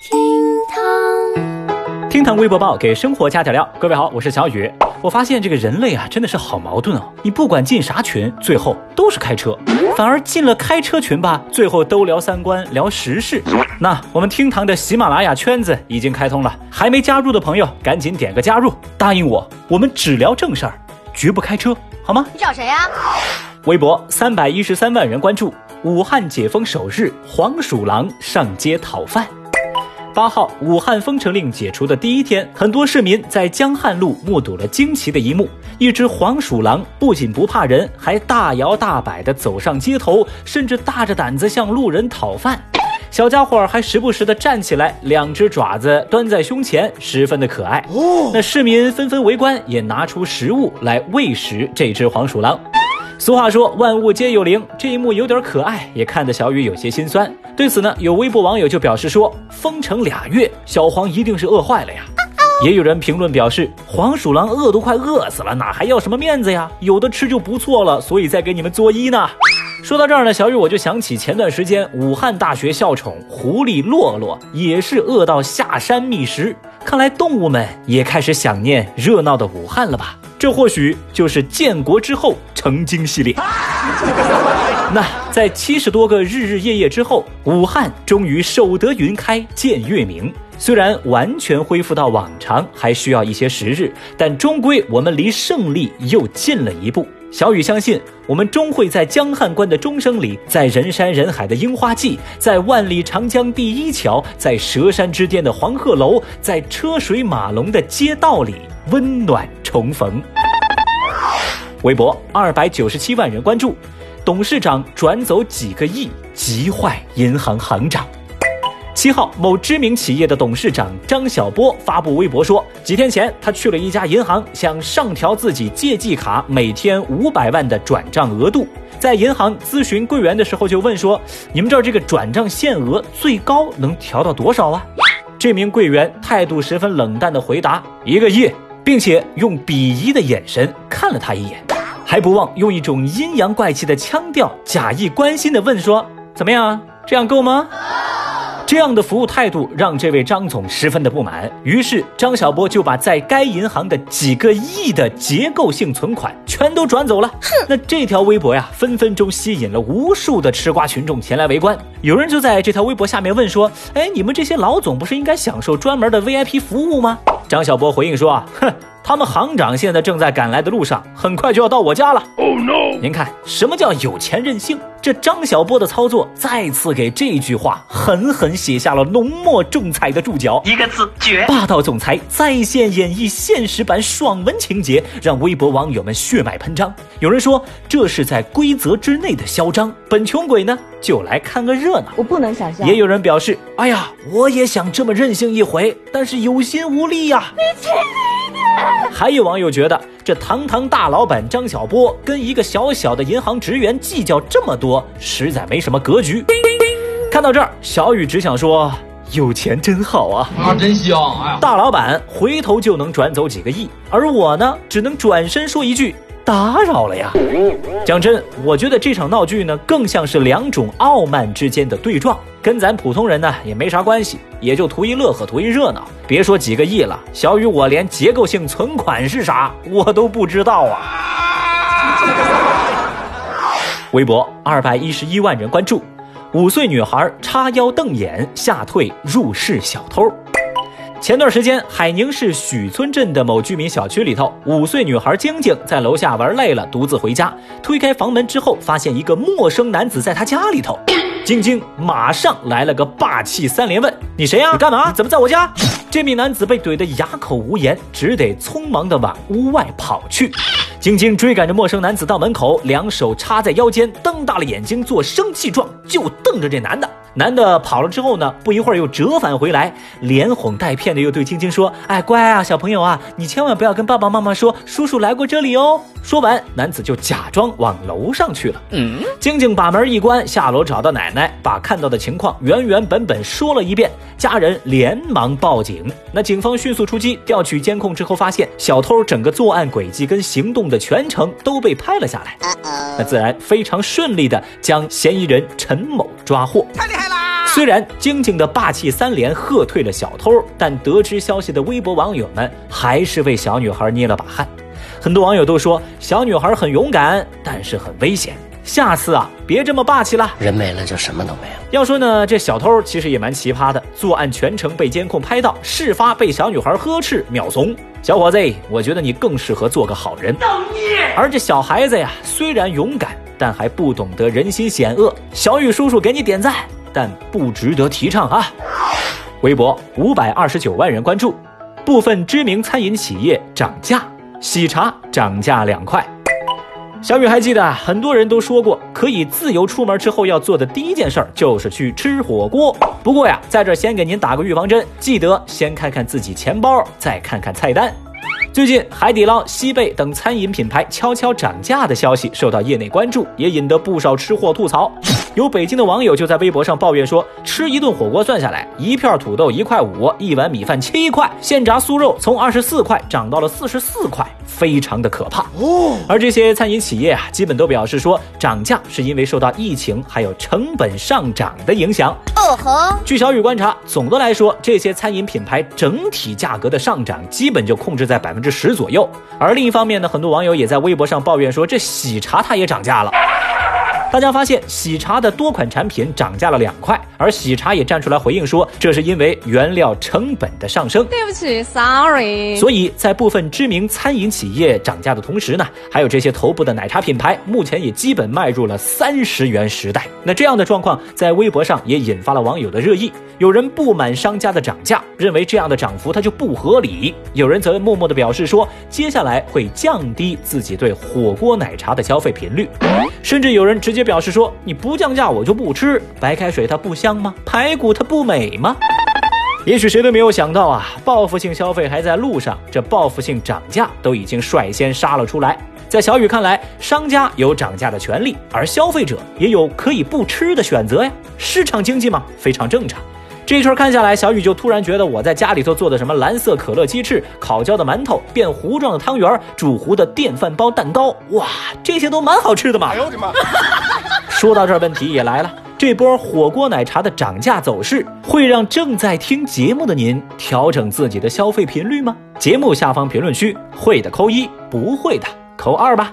厅堂，厅堂微博报给生活加点料。各位好，我是小雨。我发现这个人类啊，真的是好矛盾哦。你不管进啥群，最后都是开车；反而进了开车群吧，最后都聊三观、聊时事。那我们厅堂的喜马拉雅圈子已经开通了，还没加入的朋友赶紧点个加入，答应我，我们只聊正事儿，绝不开车，好吗？你找谁呀？微博三百一十三万人关注。武汉解封首日，黄鼠狼上街讨饭。八号，武汉封城令解除的第一天，很多市民在江汉路目睹了惊奇的一幕：一只黄鼠狼不仅不怕人，还大摇大摆地走上街头，甚至大着胆子向路人讨饭。小家伙还时不时地站起来，两只爪子端在胸前，十分的可爱。那市民纷纷围观，也拿出食物来喂食这只黄鼠狼。俗话说万物皆有灵，这一幕有点可爱，也看得小雨有些心酸。对此呢，有微博网友就表示说：“封城俩月，小黄一定是饿坏了呀。”也有人评论表示：“黄鼠狼饿都快饿死了，哪还要什么面子呀？有的吃就不错了，所以在给你们作揖呢。”说到这儿呢，小雨我就想起前段时间武汉大学校宠狐狸洛洛也是饿到下山觅食，看来动物们也开始想念热闹的武汉了吧？这或许就是建国之后成精系列。那在七十多个日日夜夜之后，武汉终于守得云开见月明。虽然完全恢复到往常还需要一些时日，但终归我们离胜利又近了一步。小雨相信，我们终会在江汉关的钟声里，在人山人海的樱花季，在万里长江第一桥，在佘山之巅的黄鹤楼，在车水马龙的街道里温暖重逢。微博二百九十七万人关注，董事长转走几个亿，急坏银行行长。七号，某知名企业的董事长张小波发布微博说，几天前他去了一家银行，想上调自己借记卡每天五百万的转账额度。在银行咨询柜员的时候，就问说：“你们这儿这个转账限额最高能调到多少啊？”这名柜员态度十分冷淡的回答：“一个亿。”并且用鄙夷的眼神看了他一眼，还不忘用一种阴阳怪气的腔调，假意关心的问说：“怎么样？这样够吗？”这样的服务态度让这位张总十分的不满，于是张小波就把在该银行的几个亿的结构性存款全都转走了。哼，那这条微博呀，分分钟吸引了无数的吃瓜群众前来围观。有人就在这条微博下面问说：“哎，你们这些老总不是应该享受专门的 VIP 服务吗？”张小波回应说：“啊，哼。”他们行长现在正在赶来的路上，很快就要到我家了。Oh no！您看什么叫有钱任性？这张小波的操作再次给这句话狠狠写下了浓墨重彩的注脚，一个字绝！霸道总裁在线演绎现实版爽文情节，让微博网友们血脉喷张。有人说这是在规则之内的嚣张，本穷鬼呢就来看个热闹。我不能想象。也有人表示，哎呀，我也想这么任性一回，但是有心无力呀。你去你的！还有网友觉得，这堂堂大老板张小波跟一个小小的银行职员计较这么多，实在没什么格局。看到这儿，小雨只想说，有钱真好啊！啊，真香！哎呀，大老板回头就能转走几个亿，而我呢，只能转身说一句。打扰了呀！讲真，我觉得这场闹剧呢，更像是两种傲慢之间的对撞，跟咱普通人呢也没啥关系，也就图一乐呵，图一热闹。别说几个亿了，小雨我连结构性存款是啥我都不知道啊！微博二百一十一万人关注，五岁女孩叉腰瞪眼吓退入室小偷。前段时间，海宁市许村镇的某居民小区里头，五岁女孩晶晶在楼下玩累了，独自回家。推开房门之后，发现一个陌生男子在她家里头。晶晶马上来了个霸气三连问：“你谁呀？你干嘛？怎么在我家？”这名男子被怼得哑口无言，只得匆忙地往屋外跑去。晶晶追赶着陌生男子到门口，两手插在腰间，瞪大了眼睛做生气状，就瞪着这男的。男的跑了之后呢，不一会儿又折返回来，连哄带骗的又对晶晶说：“哎，乖啊，小朋友啊，你千万不要跟爸爸妈妈说叔叔来过这里哦。”说完，男子就假装往楼上去了。嗯，晶晶把门一关，下楼找到奶奶，把看到的情况原原本本说了一遍。家人连忙报警。那警方迅速出击，调取监控之后，发现小偷整个作案轨迹跟行动的全程都被拍了下来。那自然非常顺利的将嫌疑人陈某抓获。太厉害！虽然晶晶的霸气三连喝退了小偷，但得知消息的微博网友们还是为小女孩捏了把汗。很多网友都说小女孩很勇敢，但是很危险。下次啊，别这么霸气了。人没了就什么都没了。要说呢，这小偷其实也蛮奇葩的，作案全程被监控拍到，事发被小女孩呵斥秒怂。小伙子，我觉得你更适合做个好人。而这小孩子呀，虽然勇敢，但还不懂得人心险恶。小雨叔叔给你点赞，但不值得提倡啊。微博五百二十九万人关注，部分知名餐饮企业涨价，喜茶涨价两块。小雨还记得，很多人都说过，可以自由出门之后要做的第一件事儿就是去吃火锅。不过呀，在这先给您打个预防针，记得先看看自己钱包，再看看菜单。最近，海底捞、西贝等餐饮品牌悄悄涨价的消息受到业内关注，也引得不少吃货吐槽。有北京的网友就在微博上抱怨说，吃一顿火锅算下来，一片土豆一块五，一碗米饭七块，现炸酥肉从二十四块涨到了四十四块，非常的可怕。哦，而这些餐饮企业啊，基本都表示说，涨价是因为受到疫情还有成本上涨的影响。哦吼，据小雨观察，总的来说，这些餐饮品牌整体价格的上涨基本就控制在百分之十左右。而另一方面呢，很多网友也在微博上抱怨说，这喜茶它也涨价了。大家发现喜茶的多款产品涨价了两块，而喜茶也站出来回应说，这是因为原料成本的上升。对不起，sorry。所以在部分知名餐饮企业涨价的同时呢，还有这些头部的奶茶品牌，目前也基本迈入了三十元时代。那这样的状况在微博上也引发了网友的热议。有人不满商家的涨价，认为这样的涨幅它就不合理；有人则默默的表示说，接下来会降低自己对火锅奶茶的消费频率，甚至有人直也。表示说你不降价我就不吃白开水，它不香吗？排骨它不美吗？也许谁都没有想到啊，报复性消费还在路上，这报复性涨价都已经率先杀了出来。在小雨看来，商家有涨价的权利，而消费者也有可以不吃的选择呀。市场经济嘛，非常正常。这一圈看下来，小雨就突然觉得我在家里头做的什么蓝色可乐鸡翅、烤焦的馒头、变糊状的汤圆、煮糊的电饭煲蛋糕，哇，这些都蛮好吃的嘛！哎呦我的妈！说到这儿，问题也来了，这波火锅奶茶的涨价走势会让正在听节目的您调整自己的消费频率吗？节目下方评论区会的扣一，不会的扣二吧。